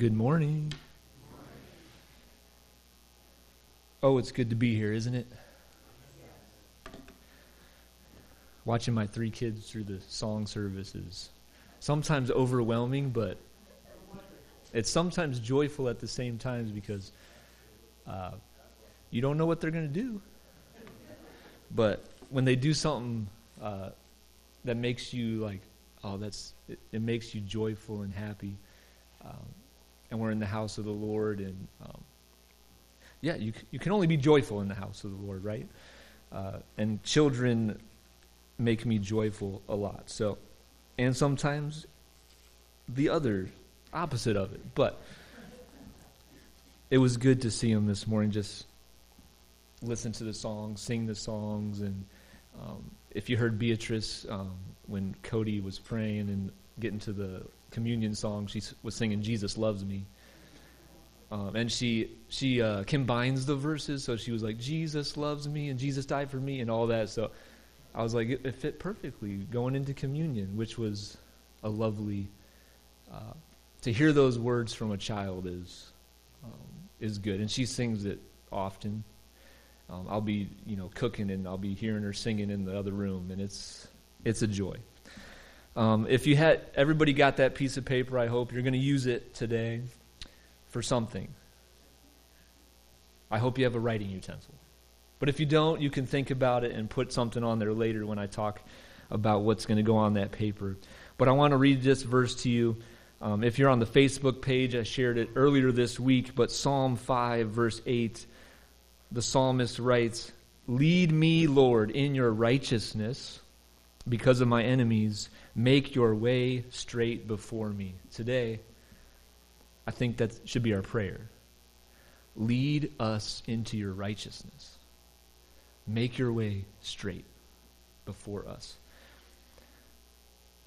Good morning. Oh, it's good to be here, isn't it? Watching my three kids through the song services. Sometimes overwhelming, but it's sometimes joyful at the same times because uh, you don't know what they're going to do. But when they do something uh, that makes you like, oh, that's it, it, makes you joyful and happy. Um, and we're in the house of the Lord, and um, yeah, you you can only be joyful in the house of the Lord, right? Uh, and children make me joyful a lot. So, and sometimes the other opposite of it, but it was good to see him this morning. Just listen to the songs, sing the songs, and um, if you heard Beatrice um, when Cody was praying and getting to the communion song, she was singing "Jesus Loves Me." Um, and she she uh, combines the verses, so she was like, "Jesus loves me," and "Jesus died for me," and all that. So I was like, it, it fit perfectly going into communion, which was a lovely. Uh, to hear those words from a child is um, is good, and she sings it often. Um, I'll be you know cooking and I'll be hearing her singing in the other room, and it's it's a joy. Um, if you had everybody got that piece of paper, I hope you're going to use it today for something. I hope you have a writing utensil. But if you don't, you can think about it and put something on there later when I talk about what's going to go on that paper. But I want to read this verse to you. Um, if you're on the Facebook page, I shared it earlier this week, but Psalm 5, verse 8, the psalmist writes, Lead me, Lord, in your righteousness because of my enemies. Make your way straight before me. Today, I think that should be our prayer. Lead us into your righteousness. Make your way straight before us.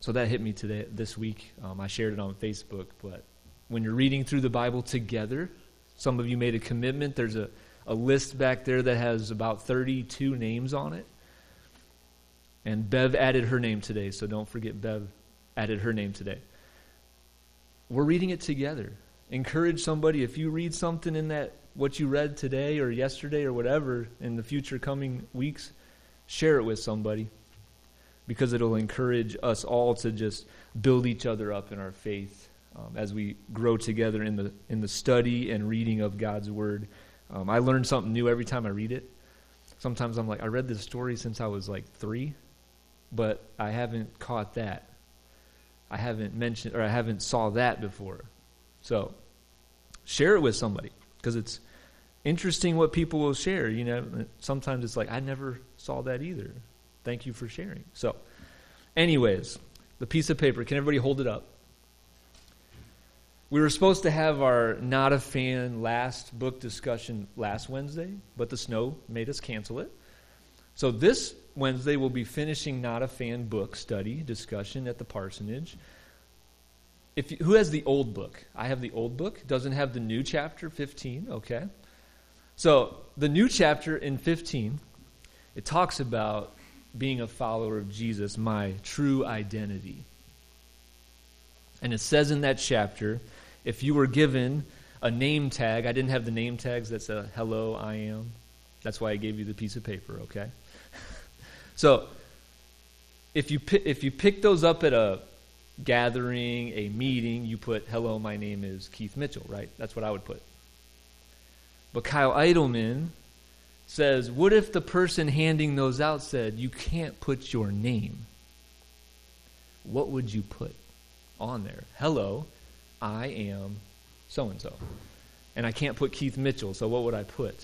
So that hit me today, this week. Um, I shared it on Facebook. But when you're reading through the Bible together, some of you made a commitment. There's a, a list back there that has about 32 names on it. And Bev added her name today, so don't forget Bev added her name today. We're reading it together encourage somebody if you read something in that what you read today or yesterday or whatever in the future coming weeks share it with somebody because it'll encourage us all to just build each other up in our faith um, as we grow together in the in the study and reading of God's word. Um, I learn something new every time I read it. Sometimes I'm like, I read this story since I was like three, but I haven't caught that. I haven't mentioned or I haven't saw that before. So Share it with somebody because it's interesting what people will share. You know, sometimes it's like, I never saw that either. Thank you for sharing. So, anyways, the piece of paper, can everybody hold it up? We were supposed to have our not a fan last book discussion last Wednesday, but the snow made us cancel it. So this Wednesday we'll be finishing not a fan book study discussion at the parsonage if you, who has the old book? I have the old book. Doesn't have the new chapter 15. Okay. So the new chapter in 15, it talks about being a follower of Jesus, my true identity. And it says in that chapter, if you were given a name tag, I didn't have the name tags that said hello, I am. That's why I gave you the piece of paper, okay? So if you if you pick those up at a gathering, a meeting, you put, hello, my name is Keith Mitchell, right? That's what I would put. But Kyle Idleman says, what if the person handing those out said, you can't put your name? What would you put on there? Hello, I am so and so. And I can't put Keith Mitchell, so what would I put?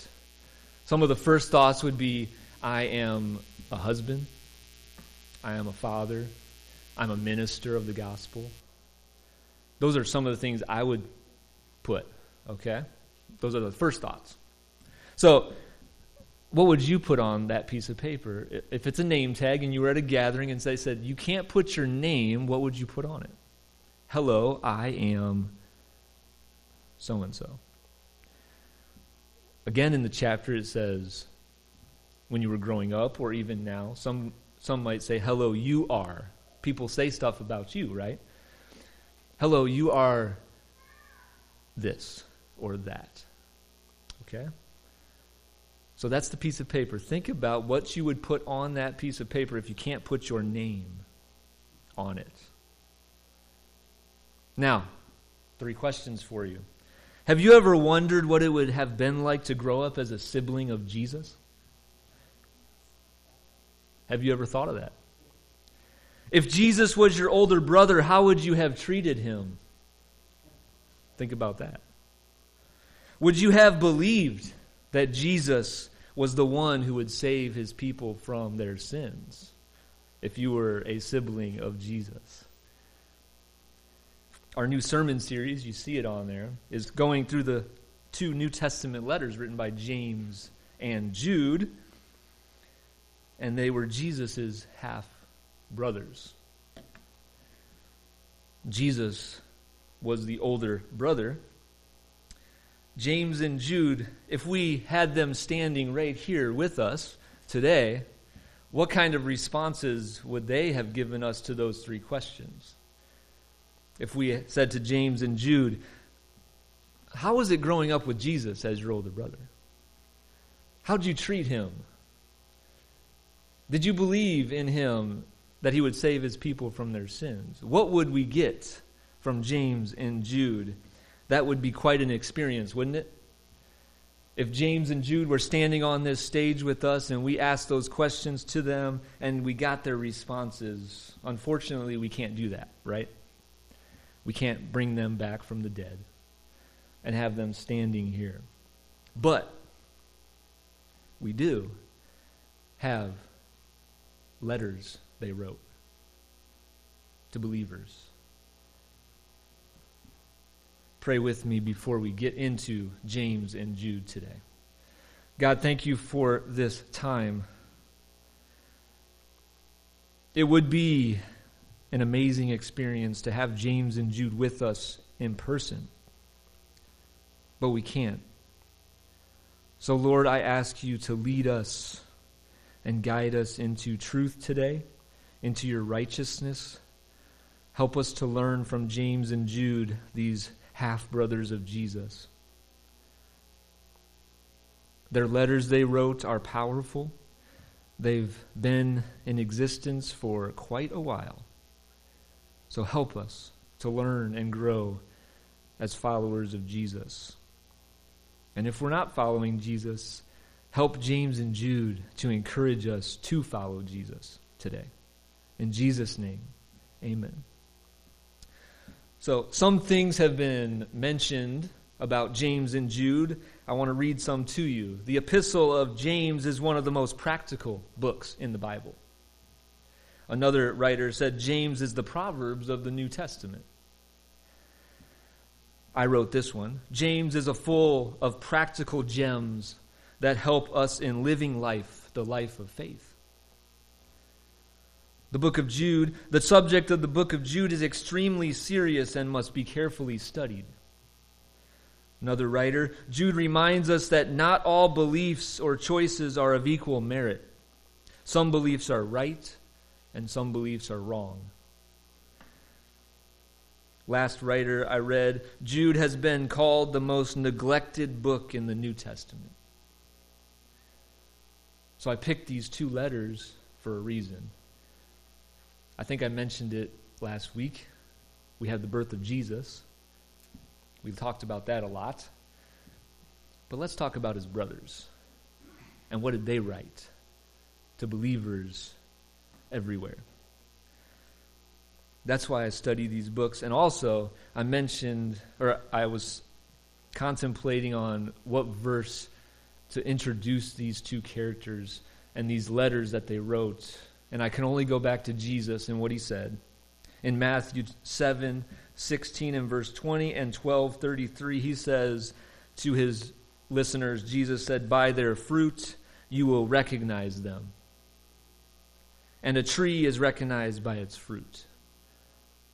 Some of the first thoughts would be I am a husband, I am a father, I'm a minister of the gospel. Those are some of the things I would put, okay? Those are the first thoughts. So, what would you put on that piece of paper? If it's a name tag and you were at a gathering and they said, you can't put your name, what would you put on it? Hello, I am so and so. Again, in the chapter, it says, when you were growing up or even now, some, some might say, hello, you are people say stuff about you, right? Hello, you are this or that. Okay? So that's the piece of paper. Think about what you would put on that piece of paper if you can't put your name on it. Now, three questions for you. Have you ever wondered what it would have been like to grow up as a sibling of Jesus? Have you ever thought of that? If Jesus was your older brother, how would you have treated him? Think about that. Would you have believed that Jesus was the one who would save his people from their sins if you were a sibling of Jesus? Our new sermon series, you see it on there, is going through the two New Testament letters written by James and Jude. And they were Jesus' half brothers. Jesus was the older brother. James and Jude, if we had them standing right here with us today, what kind of responses would they have given us to those three questions? If we said to James and Jude, How was it growing up with Jesus as your older brother? How'd you treat him? Did you believe in him that he would save his people from their sins? What would we get from James and Jude? That would be quite an experience, wouldn't it? If James and Jude were standing on this stage with us and we asked those questions to them and we got their responses, unfortunately, we can't do that, right? We can't bring them back from the dead and have them standing here. But we do have letters they wrote to believers. Pray with me before we get into James and Jude today. God, thank you for this time. It would be an amazing experience to have James and Jude with us in person. But we can't. So, Lord, I ask you to lead us and guide us into truth today, into your righteousness. Help us to learn from James and Jude, these half brothers of Jesus. Their letters they wrote are powerful. They've been in existence for quite a while. So help us to learn and grow as followers of Jesus. And if we're not following Jesus, help James and Jude to encourage us to follow Jesus today. In Jesus' name, amen. So, some things have been mentioned about James and Jude. I want to read some to you. The Epistle of James is one of the most practical books in the Bible. Another writer said James is the Proverbs of the New Testament. I wrote this one. James is a full of practical gems that help us in living life, the life of faith. The book of Jude, the subject of the book of Jude is extremely serious and must be carefully studied. Another writer, Jude reminds us that not all beliefs or choices are of equal merit. Some beliefs are right, and some beliefs are wrong. Last writer I read, Jude has been called the most neglected book in the New Testament. So I picked these two letters for a reason. I think I mentioned it last week. We had the birth of Jesus. We've talked about that a lot. But let's talk about his brothers. And what did they write to believers everywhere. That's why I study these books. And also, I mentioned, or I was contemplating on what verse to introduce these two characters and these letters that they wrote. And I can only go back to Jesus and what he said. In Matthew 7, 16 and verse 20 and 12, 33, he says to his listeners, Jesus said, By their fruit you will recognize them and a tree is recognized by its fruit.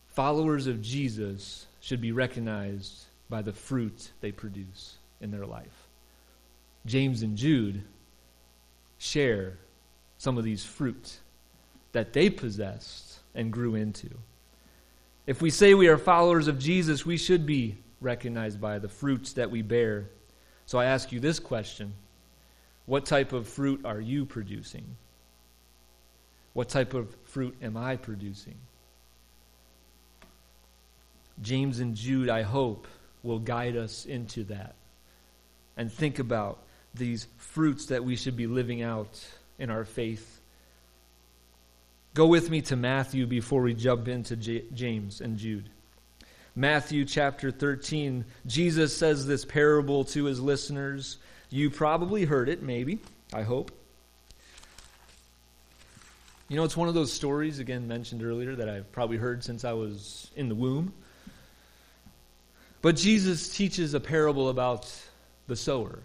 Followers of Jesus should be recognized by the fruit they produce in their life. James and Jude share some of these fruit that they possessed and grew into. If we say we are followers of Jesus, we should be recognized by the fruits that we bear. So I ask you this question What type of fruit are you producing? What type of fruit am I producing? James and Jude, I hope, will guide us into that and think about these fruits that we should be living out in our faith. Go with me to Matthew before we jump into J- James and Jude. Matthew chapter 13, Jesus says this parable to his listeners. You probably heard it, maybe, I hope. You know, it's one of those stories, again, mentioned earlier, that I've probably heard since I was in the womb. But Jesus teaches a parable about the sower.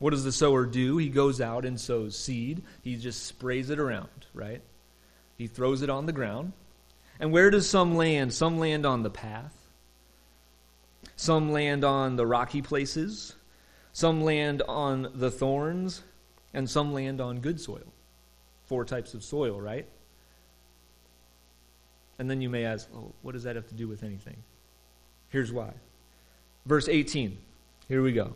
What does the sower do? He goes out and sows seed. He just sprays it around, right? He throws it on the ground. And where does some land? Some land on the path. Some land on the rocky places. Some land on the thorns. And some land on good soil. Four types of soil, right? And then you may ask, oh, what does that have to do with anything? Here's why. Verse 18. Here we go.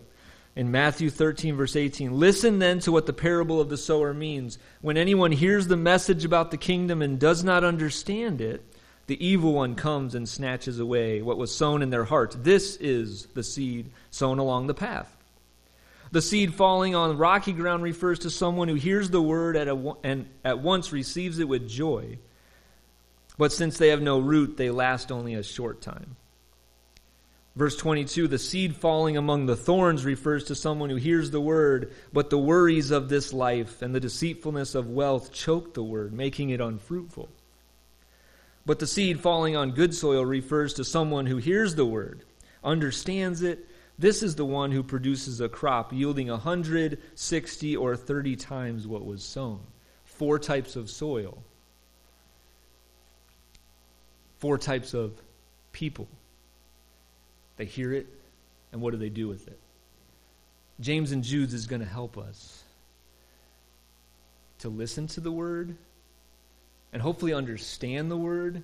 In Matthew 13, verse 18, listen then to what the parable of the sower means. When anyone hears the message about the kingdom and does not understand it, the evil one comes and snatches away what was sown in their heart. This is the seed sown along the path. The seed falling on rocky ground refers to someone who hears the word at and at once receives it with joy. But since they have no root, they last only a short time. Verse 22 the seed falling among the thorns refers to someone who hears the word, but the worries of this life and the deceitfulness of wealth choke the word, making it unfruitful. But the seed falling on good soil refers to someone who hears the word, understands it, this is the one who produces a crop yielding a hundred, sixty, or 30 times what was sown. Four types of soil. Four types of people. They hear it, and what do they do with it? James and Jude is going to help us to listen to the word and hopefully understand the word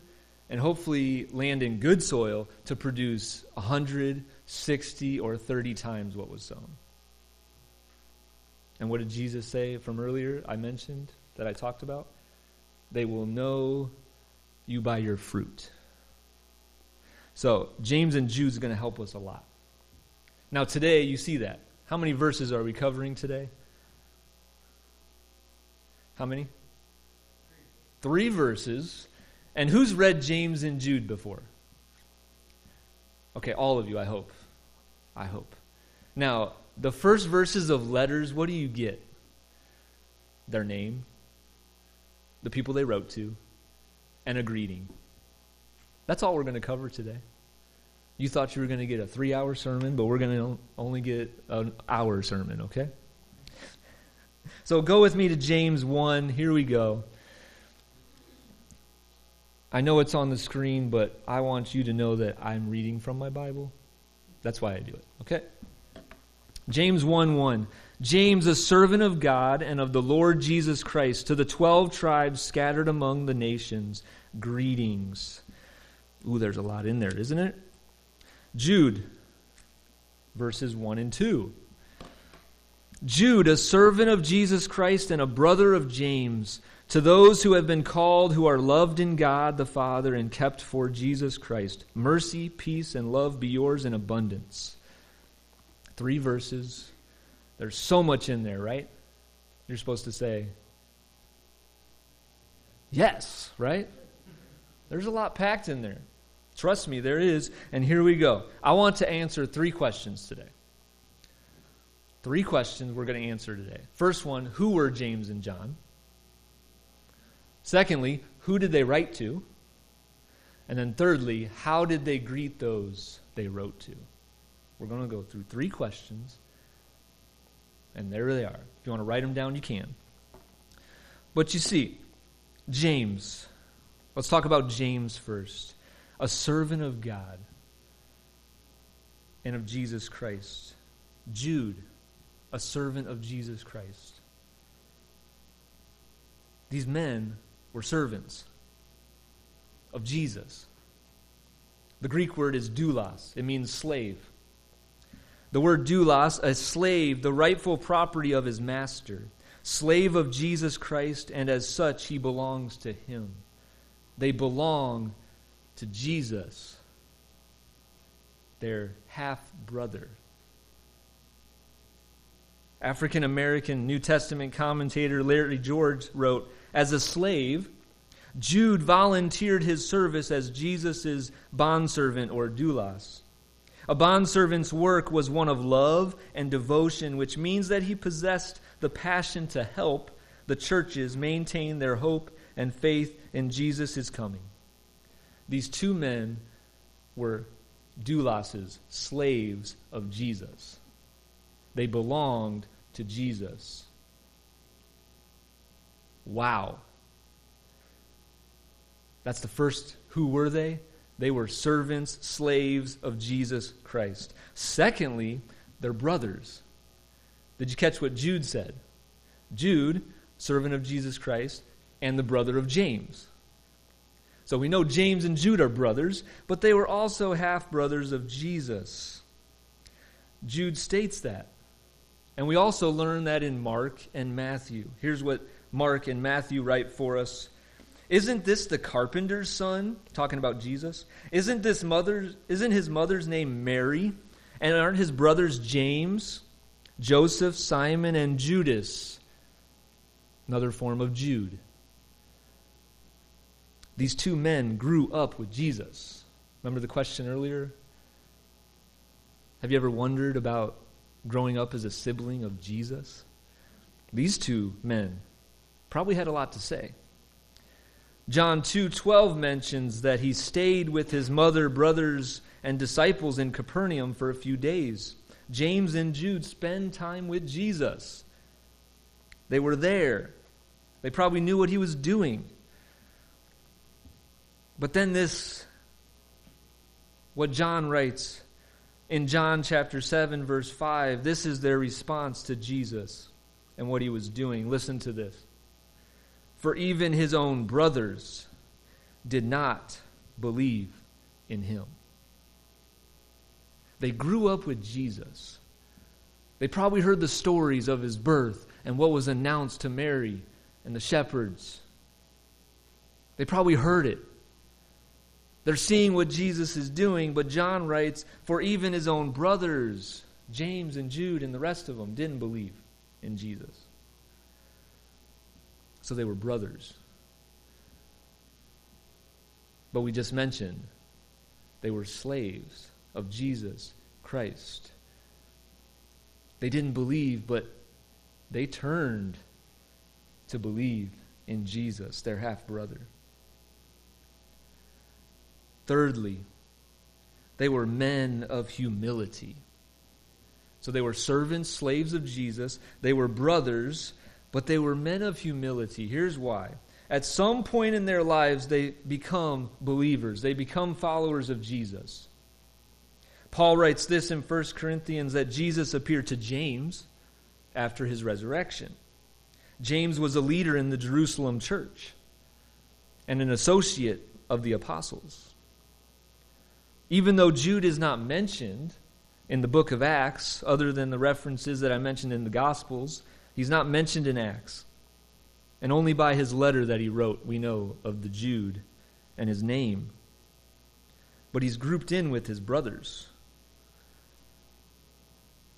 and hopefully land in good soil to produce 160 or 30 times what was sown. And what did Jesus say from earlier I mentioned that I talked about? They will know you by your fruit. So, James and Jude is going to help us a lot. Now, today, you see that. How many verses are we covering today? How many? Three verses. And who's read James and Jude before? Okay, all of you, I hope. I hope. Now, the first verses of letters, what do you get? Their name, the people they wrote to, and a greeting. That's all we're going to cover today. You thought you were going to get a three hour sermon, but we're going to only get an hour sermon, okay? So go with me to James 1. Here we go. I know it's on the screen, but I want you to know that I'm reading from my Bible. That's why I do it, okay? James 1 1. James, a servant of God and of the Lord Jesus Christ, to the twelve tribes scattered among the nations, greetings. Ooh, there's a lot in there, isn't it? Jude, verses 1 and 2. Jude, a servant of Jesus Christ and a brother of James to those who have been called, who are loved in God the Father and kept for Jesus Christ, mercy, peace, and love be yours in abundance. Three verses. There's so much in there, right? You're supposed to say, yes, right? There's a lot packed in there. Trust me, there is. And here we go. I want to answer three questions today. Three questions we're going to answer today. First one Who were James and John? Secondly, who did they write to? And then thirdly, how did they greet those they wrote to? We're going to go through three questions, and there they are. If you want to write them down, you can. But you see, James, let's talk about James first. A servant of God and of Jesus Christ. Jude, a servant of Jesus Christ. These men were servants of Jesus. The Greek word is doulos, it means slave. The word doulos, a slave, the rightful property of his master, slave of Jesus Christ, and as such he belongs to him. They belong to Jesus, their half brother. African American New Testament commentator Larry George wrote As a slave, Jude volunteered his service as Jesus' bondservant or doulos. A bondservant's work was one of love and devotion, which means that he possessed the passion to help the churches maintain their hope and faith in Jesus' coming. These two men were douloses, slaves of Jesus. They belonged to Jesus. Wow. That's the first. Who were they? They were servants, slaves of Jesus Christ. Secondly, they're brothers. Did you catch what Jude said? Jude, servant of Jesus Christ, and the brother of James. So we know James and Jude are brothers, but they were also half brothers of Jesus. Jude states that. And we also learn that in Mark and Matthew. Here's what Mark and Matthew write for us. Isn't this the carpenter's son? Talking about Jesus. Isn't this mother isn't his mother's name Mary? And aren't his brothers James, Joseph, Simon, and Judas? Another form of Jude. These two men grew up with Jesus. Remember the question earlier? Have you ever wondered about growing up as a sibling of Jesus? These two men probably had a lot to say. John 2:12 mentions that he stayed with his mother, brothers, and disciples in Capernaum for a few days. James and Jude spend time with Jesus. They were there. They probably knew what he was doing. But then this what John writes in John chapter 7, verse 5, this is their response to Jesus and what he was doing. Listen to this. For even his own brothers did not believe in him. They grew up with Jesus. They probably heard the stories of his birth and what was announced to Mary and the shepherds. They probably heard it. They're seeing what Jesus is doing, but John writes, For even his own brothers, James and Jude and the rest of them, didn't believe in Jesus. So they were brothers. But we just mentioned they were slaves of Jesus Christ. They didn't believe, but they turned to believe in Jesus, their half brother. Thirdly, they were men of humility. So they were servants, slaves of Jesus. They were brothers, but they were men of humility. Here's why. At some point in their lives, they become believers, they become followers of Jesus. Paul writes this in 1 Corinthians that Jesus appeared to James after his resurrection. James was a leader in the Jerusalem church and an associate of the apostles. Even though Jude is not mentioned in the book of Acts, other than the references that I mentioned in the Gospels, he's not mentioned in Acts. And only by his letter that he wrote, we know of the Jude and his name. But he's grouped in with his brothers.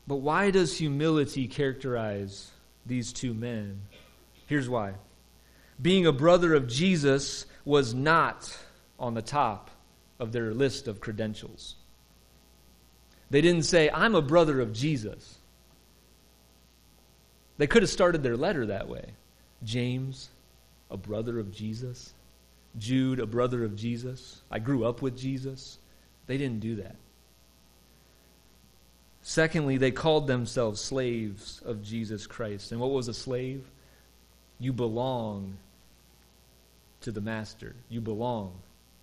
But why does humility characterize these two men? Here's why. Being a brother of Jesus was not on the top of their list of credentials. They didn't say, I'm a brother of Jesus. They could have started their letter that way. James, a brother of Jesus. Jude, a brother of Jesus. I grew up with Jesus. They didn't do that. Secondly, they called themselves slaves of Jesus Christ. And what was a slave? You belong to the master. You belong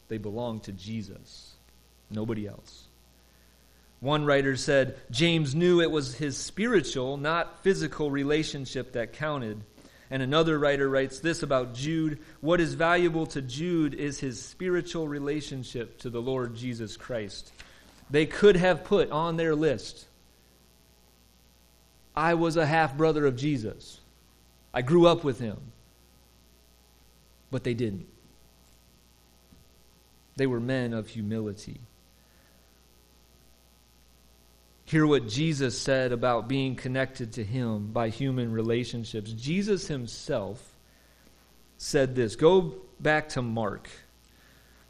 they belong to Jesus, nobody else. One writer said James knew it was his spiritual, not physical relationship that counted. And another writer writes this about Jude What is valuable to Jude is his spiritual relationship to the Lord Jesus Christ. They could have put on their list I was a half brother of Jesus, I grew up with him. But they didn't. They were men of humility. Hear what Jesus said about being connected to Him by human relationships. Jesus Himself said this. Go back to Mark.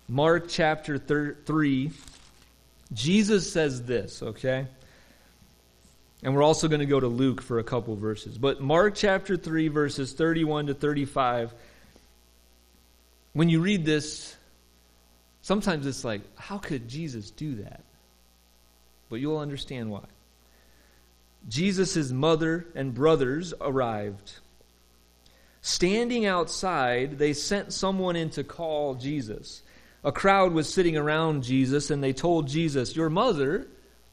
Mark chapter 3. Jesus says this, okay? And we're also going to go to Luke for a couple verses. But Mark chapter 3, verses 31 to 35. When you read this, sometimes it's like, how could Jesus do that? but you'll understand why. Jesus' mother and brothers arrived. Standing outside, they sent someone in to call Jesus. A crowd was sitting around Jesus, and they told Jesus, Your mother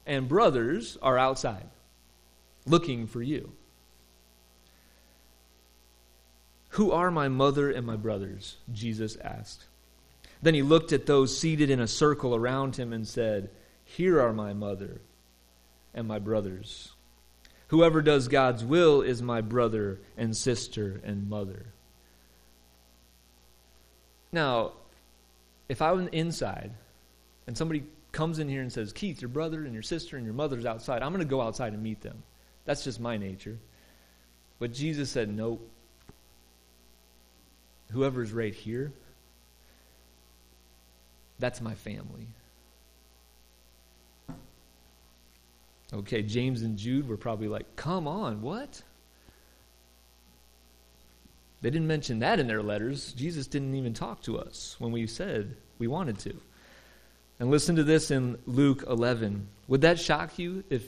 and brothers are outside, looking for you. Who are my mother and my brothers? Jesus asked. Then he looked at those seated in a circle around him and said, here are my mother and my brothers. Whoever does God's will is my brother and sister and mother. Now, if I was inside and somebody comes in here and says, Keith, your brother and your sister and your mother's outside, I'm going to go outside and meet them. That's just my nature. But Jesus said, Nope. Whoever's right here, that's my family. Okay, James and Jude were probably like, come on, what? They didn't mention that in their letters. Jesus didn't even talk to us when we said we wanted to. And listen to this in Luke 11. Would that shock you if,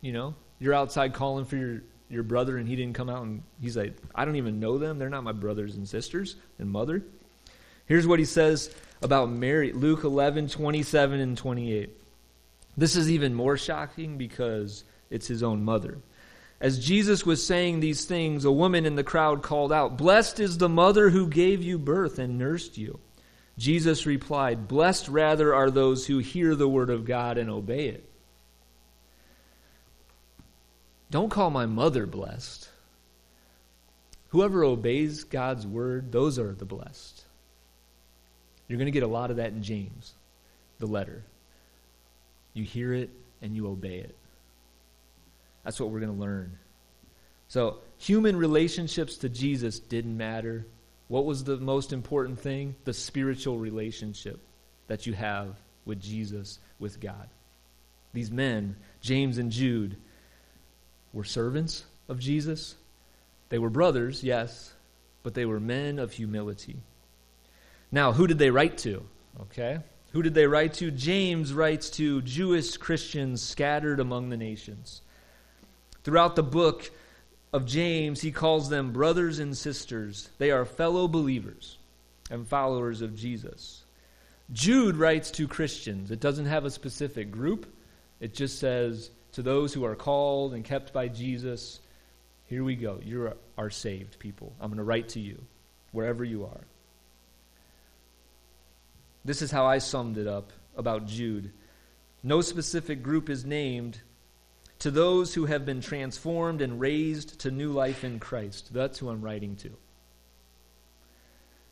you know, you're outside calling for your, your brother and he didn't come out and he's like, I don't even know them. They're not my brothers and sisters and mother. Here's what he says about Mary Luke 11, 27 and 28. This is even more shocking because it's his own mother. As Jesus was saying these things, a woman in the crowd called out, Blessed is the mother who gave you birth and nursed you. Jesus replied, Blessed rather are those who hear the word of God and obey it. Don't call my mother blessed. Whoever obeys God's word, those are the blessed. You're going to get a lot of that in James, the letter. You hear it and you obey it. That's what we're going to learn. So, human relationships to Jesus didn't matter. What was the most important thing? The spiritual relationship that you have with Jesus, with God. These men, James and Jude, were servants of Jesus. They were brothers, yes, but they were men of humility. Now, who did they write to? Okay? Who did they write to? James writes to Jewish Christians scattered among the nations. Throughout the book of James, he calls them brothers and sisters. They are fellow believers and followers of Jesus. Jude writes to Christians. It doesn't have a specific group, it just says, to those who are called and kept by Jesus, here we go. You are saved people. I'm going to write to you wherever you are. This is how I summed it up about Jude. No specific group is named. To those who have been transformed and raised to new life in Christ. That's who I'm writing to.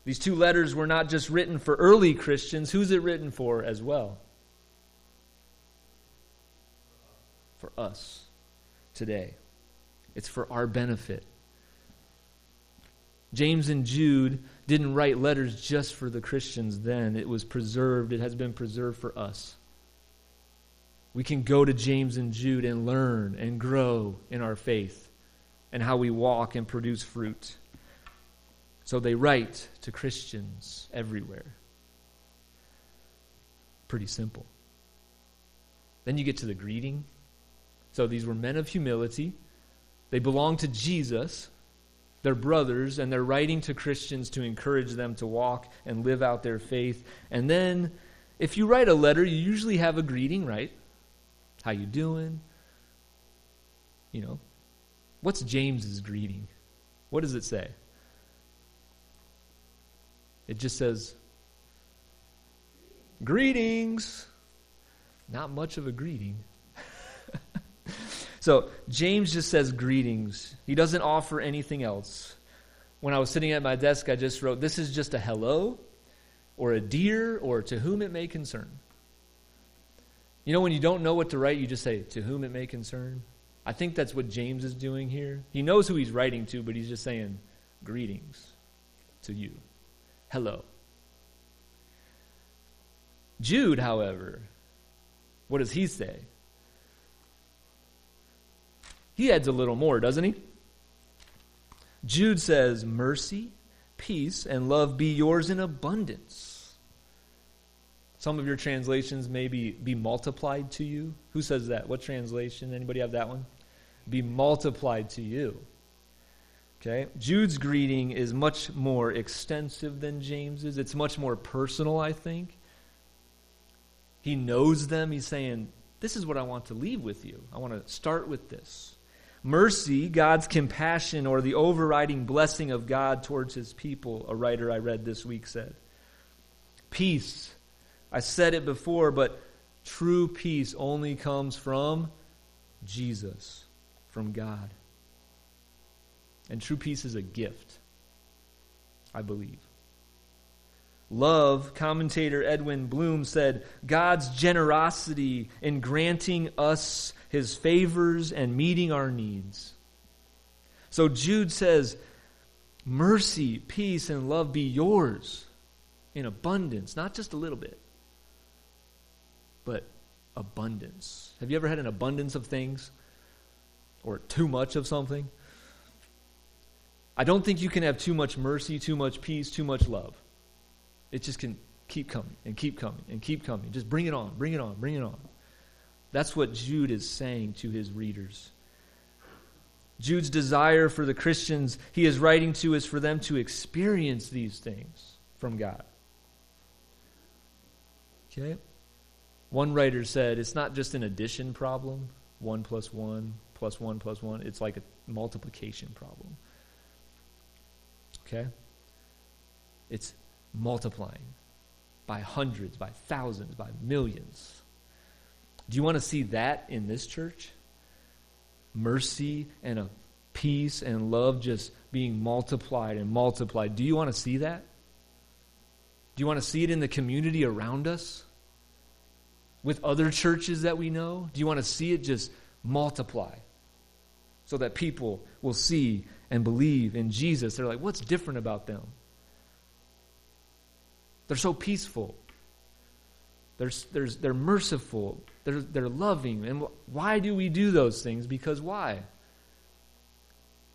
These two letters were not just written for early Christians. Who's it written for as well? For us today. It's for our benefit. James and Jude didn't write letters just for the Christians then. It was preserved, it has been preserved for us. We can go to James and Jude and learn and grow in our faith and how we walk and produce fruit. So they write to Christians everywhere. Pretty simple. Then you get to the greeting. So these were men of humility. They belonged to Jesus, they're brothers, and they're writing to Christians to encourage them to walk and live out their faith. And then, if you write a letter, you usually have a greeting, right? How you doing? You know, what's James's greeting? What does it say? It just says, Greetings. Not much of a greeting. So James just says greetings. He doesn't offer anything else. When I was sitting at my desk, I just wrote, This is just a hello, or a dear, or to whom it may concern. You know, when you don't know what to write, you just say, To whom it may concern. I think that's what James is doing here. He knows who he's writing to, but he's just saying, Greetings to you. Hello. Jude, however, what does he say? He adds a little more, doesn't he? Jude says, Mercy, peace, and love be yours in abundance. Some of your translations may be, be multiplied to you. Who says that? What translation? Anybody have that one? Be multiplied to you. Okay? Jude's greeting is much more extensive than James's. It's much more personal, I think. He knows them. He's saying, This is what I want to leave with you. I want to start with this. Mercy, God's compassion, or the overriding blessing of God towards his people, a writer I read this week said. Peace. I said it before, but true peace only comes from Jesus, from God. And true peace is a gift, I believe. Love, commentator Edwin Blum said, God's generosity in granting us his favors and meeting our needs. So Jude says, Mercy, peace, and love be yours in abundance, not just a little bit, but abundance. Have you ever had an abundance of things? Or too much of something? I don't think you can have too much mercy, too much peace, too much love. It just can keep coming and keep coming and keep coming. Just bring it on, bring it on, bring it on. That's what Jude is saying to his readers. Jude's desire for the Christians he is writing to is for them to experience these things from God. Okay? One writer said it's not just an addition problem, one plus one plus one plus one. It's like a multiplication problem. Okay? It's multiplying by hundreds, by thousands, by millions. Do you want to see that in this church? Mercy and a peace and love just being multiplied and multiplied. Do you want to see that? Do you want to see it in the community around us? With other churches that we know? Do you want to see it just multiply? So that people will see and believe in Jesus. They're like, what's different about them? They're so peaceful. They're, they're, they're merciful. They're, they're loving. And why do we do those things? Because why?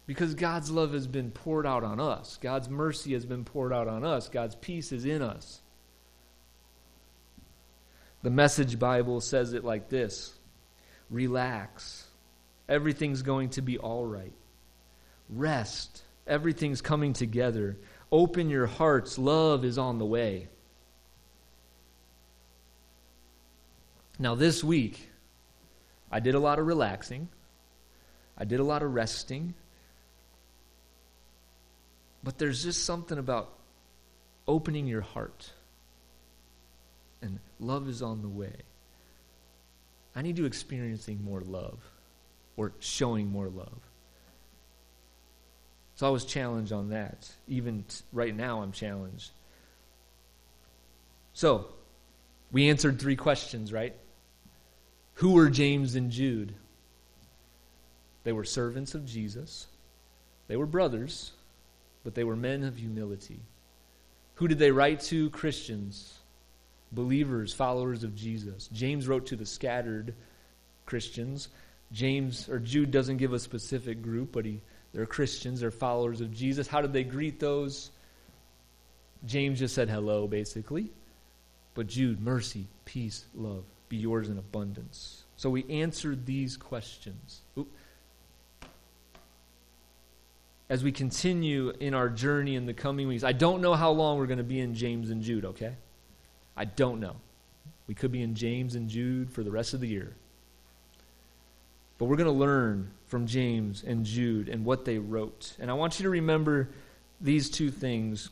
Because God's love has been poured out on us. God's mercy has been poured out on us. God's peace is in us. The Message Bible says it like this Relax. Everything's going to be all right. Rest. Everything's coming together. Open your hearts. Love is on the way. Now, this week, I did a lot of relaxing, I did a lot of resting. But there's just something about opening your heart. And love is on the way. I need to experiencing more love or showing more love. So I was challenged on that. Even t- right now, I'm challenged. So, we answered three questions, right? Who were James and Jude? They were servants of Jesus. They were brothers, but they were men of humility. Who did they write to? Christians, believers, followers of Jesus. James wrote to the scattered Christians. James or Jude doesn't give a specific group, but he they're Christians, they're followers of Jesus. How did they greet those? James just said hello, basically. But Jude, mercy, peace, love be yours in abundance. So we answered these questions. Oop. As we continue in our journey in the coming weeks, I don't know how long we're going to be in James and Jude, okay? I don't know. We could be in James and Jude for the rest of the year. But we're going to learn from James and Jude and what they wrote. And I want you to remember these two things.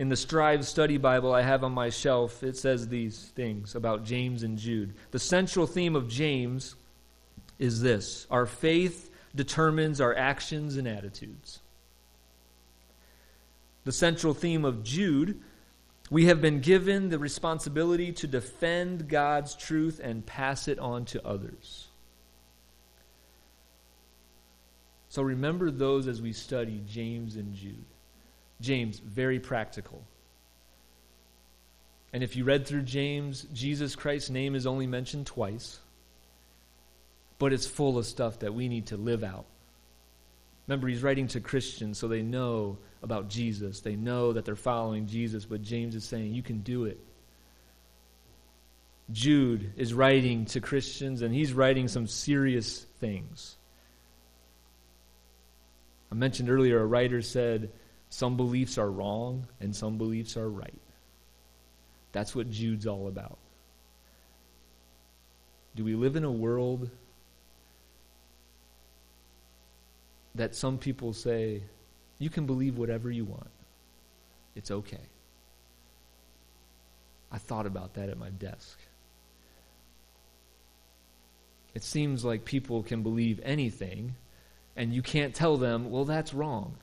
In the Strive Study Bible I have on my shelf, it says these things about James and Jude. The central theme of James is this our faith determines our actions and attitudes. The central theme of Jude we have been given the responsibility to defend God's truth and pass it on to others. So remember those as we study James and Jude. James, very practical. And if you read through James, Jesus Christ's name is only mentioned twice, but it's full of stuff that we need to live out. Remember, he's writing to Christians so they know about Jesus. They know that they're following Jesus, but James is saying, You can do it. Jude is writing to Christians, and he's writing some serious things. I mentioned earlier, a writer said, Some beliefs are wrong, and some beliefs are right. That's what Jude's all about. Do we live in a world that some people say, you can believe whatever you want. It's okay. I thought about that at my desk. It seems like people can believe anything, and you can't tell them, well, that's wrong.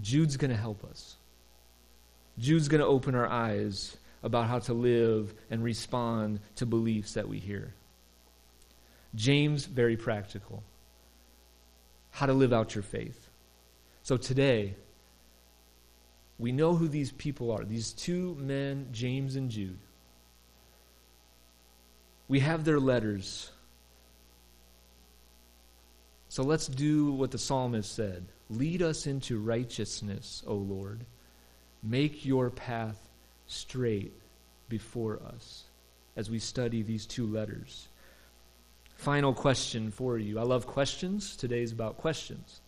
Jude's going to help us. Jude's going to open our eyes about how to live and respond to beliefs that we hear. James, very practical. How to live out your faith. So today, we know who these people are these two men, James and Jude. We have their letters. So let's do what the psalmist said Lead us into righteousness, O Lord. Make your path straight before us as we study these two letters. Final question for you. I love questions. Today's about questions.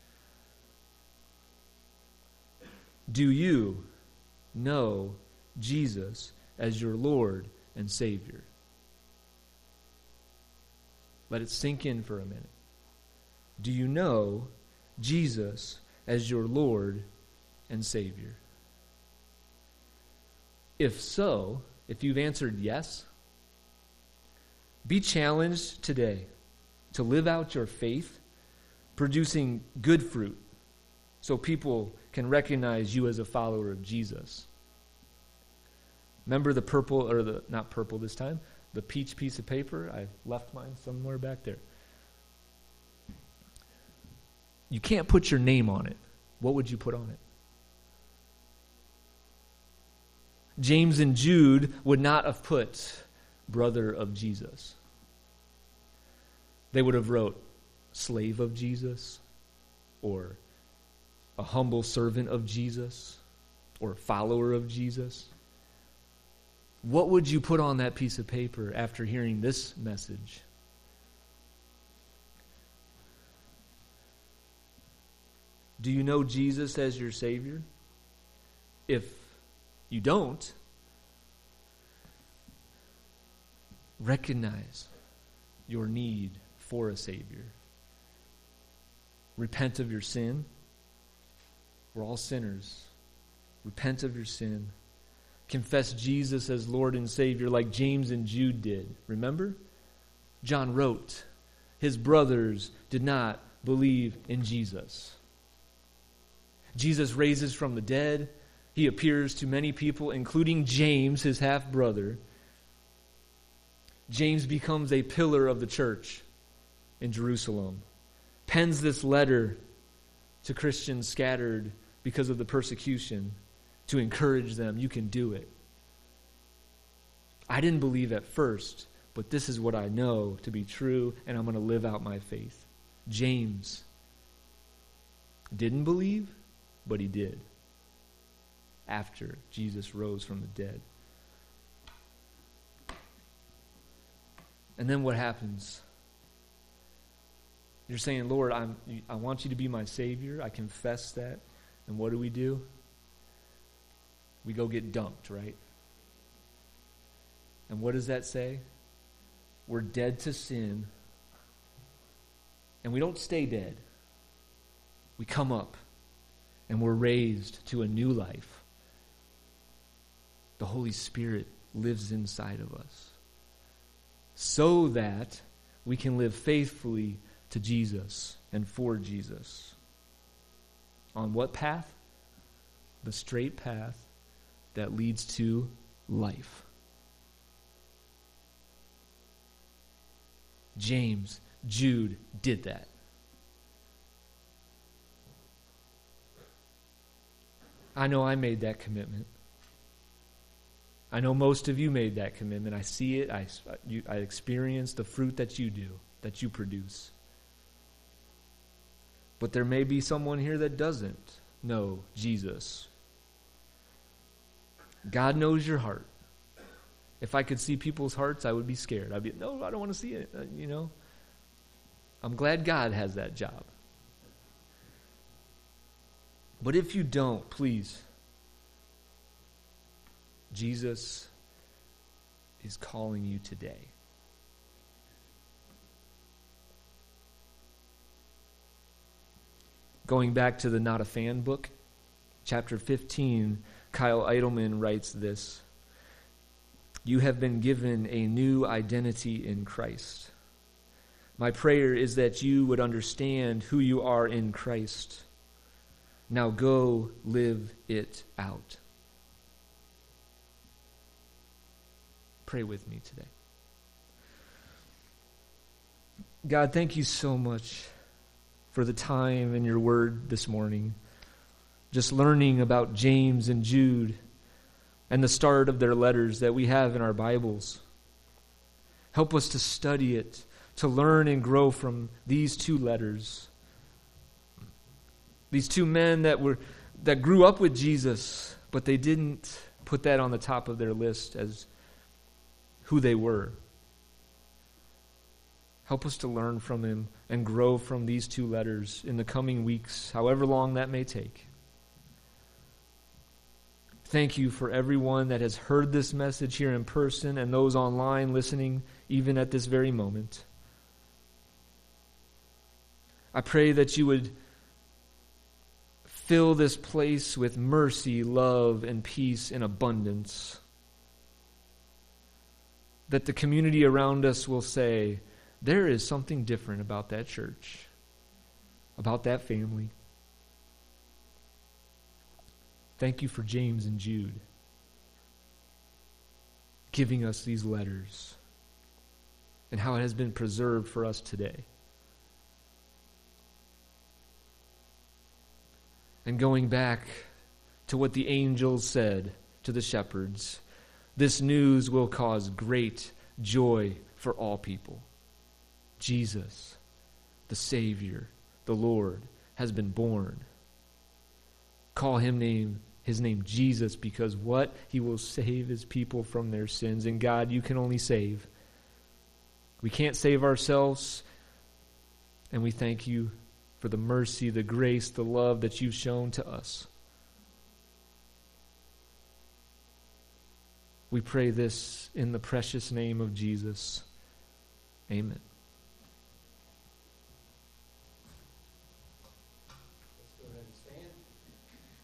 Do you know Jesus as your Lord and Savior? Let it sink in for a minute. Do you know Jesus as your Lord and Savior? If so, if you've answered yes, be challenged today to live out your faith, producing good fruit so people can recognize you as a follower of Jesus. Remember the purple, or the, not purple this time, the peach piece of paper? I left mine somewhere back there. You can't put your name on it. What would you put on it? James and Jude would not have put brother of Jesus. They would have wrote slave of Jesus or a humble servant of Jesus or follower of Jesus? What would you put on that piece of paper after hearing this message? Do you know Jesus as your Savior? If you don't, recognize your need for a Savior. Repent of your sin we're all sinners. Repent of your sin. Confess Jesus as Lord and Savior, like James and Jude did. Remember? John wrote, his brothers did not believe in Jesus. Jesus raises from the dead. He appears to many people, including James, his half brother. James becomes a pillar of the church in Jerusalem, pens this letter to Christians scattered because of the persecution to encourage them. You can do it. I didn't believe at first, but this is what I know to be true, and I'm going to live out my faith. James didn't believe, but he did after Jesus rose from the dead. And then what happens? You're saying, Lord, I'm, I want you to be my Savior. I confess that. And what do we do? We go get dumped, right? And what does that say? We're dead to sin. And we don't stay dead. We come up and we're raised to a new life. The Holy Spirit lives inside of us so that we can live faithfully to Jesus and for Jesus. On what path? The straight path that leads to life. James, Jude did that. I know I made that commitment. I know most of you made that commitment. I see it. I, you, I experience the fruit that you do, that you produce. But there may be someone here that doesn't know Jesus. God knows your heart. If I could see people's hearts, I would be scared. I'd be, no, I don't want to see it. Uh, you know, I'm glad God has that job. But if you don't, please, Jesus is calling you today. Going back to the Not a Fan book, chapter 15, Kyle Idleman writes this You have been given a new identity in Christ. My prayer is that you would understand who you are in Christ. Now go live it out. Pray with me today. God, thank you so much for the time in your word this morning. Just learning about James and Jude and the start of their letters that we have in our Bibles. Help us to study it, to learn and grow from these two letters. These two men that were that grew up with Jesus, but they didn't put that on the top of their list as who they were. Help us to learn from him and grow from these two letters in the coming weeks, however long that may take. Thank you for everyone that has heard this message here in person and those online listening, even at this very moment. I pray that you would fill this place with mercy, love, and peace in abundance that the community around us will say, there is something different about that church, about that family. Thank you for James and Jude giving us these letters and how it has been preserved for us today. And going back to what the angels said to the shepherds this news will cause great joy for all people. Jesus, the Savior, the Lord, has been born. Call him name his name Jesus because what? He will save his people from their sins. And God, you can only save. We can't save ourselves. And we thank you for the mercy, the grace, the love that you've shown to us. We pray this in the precious name of Jesus. Amen.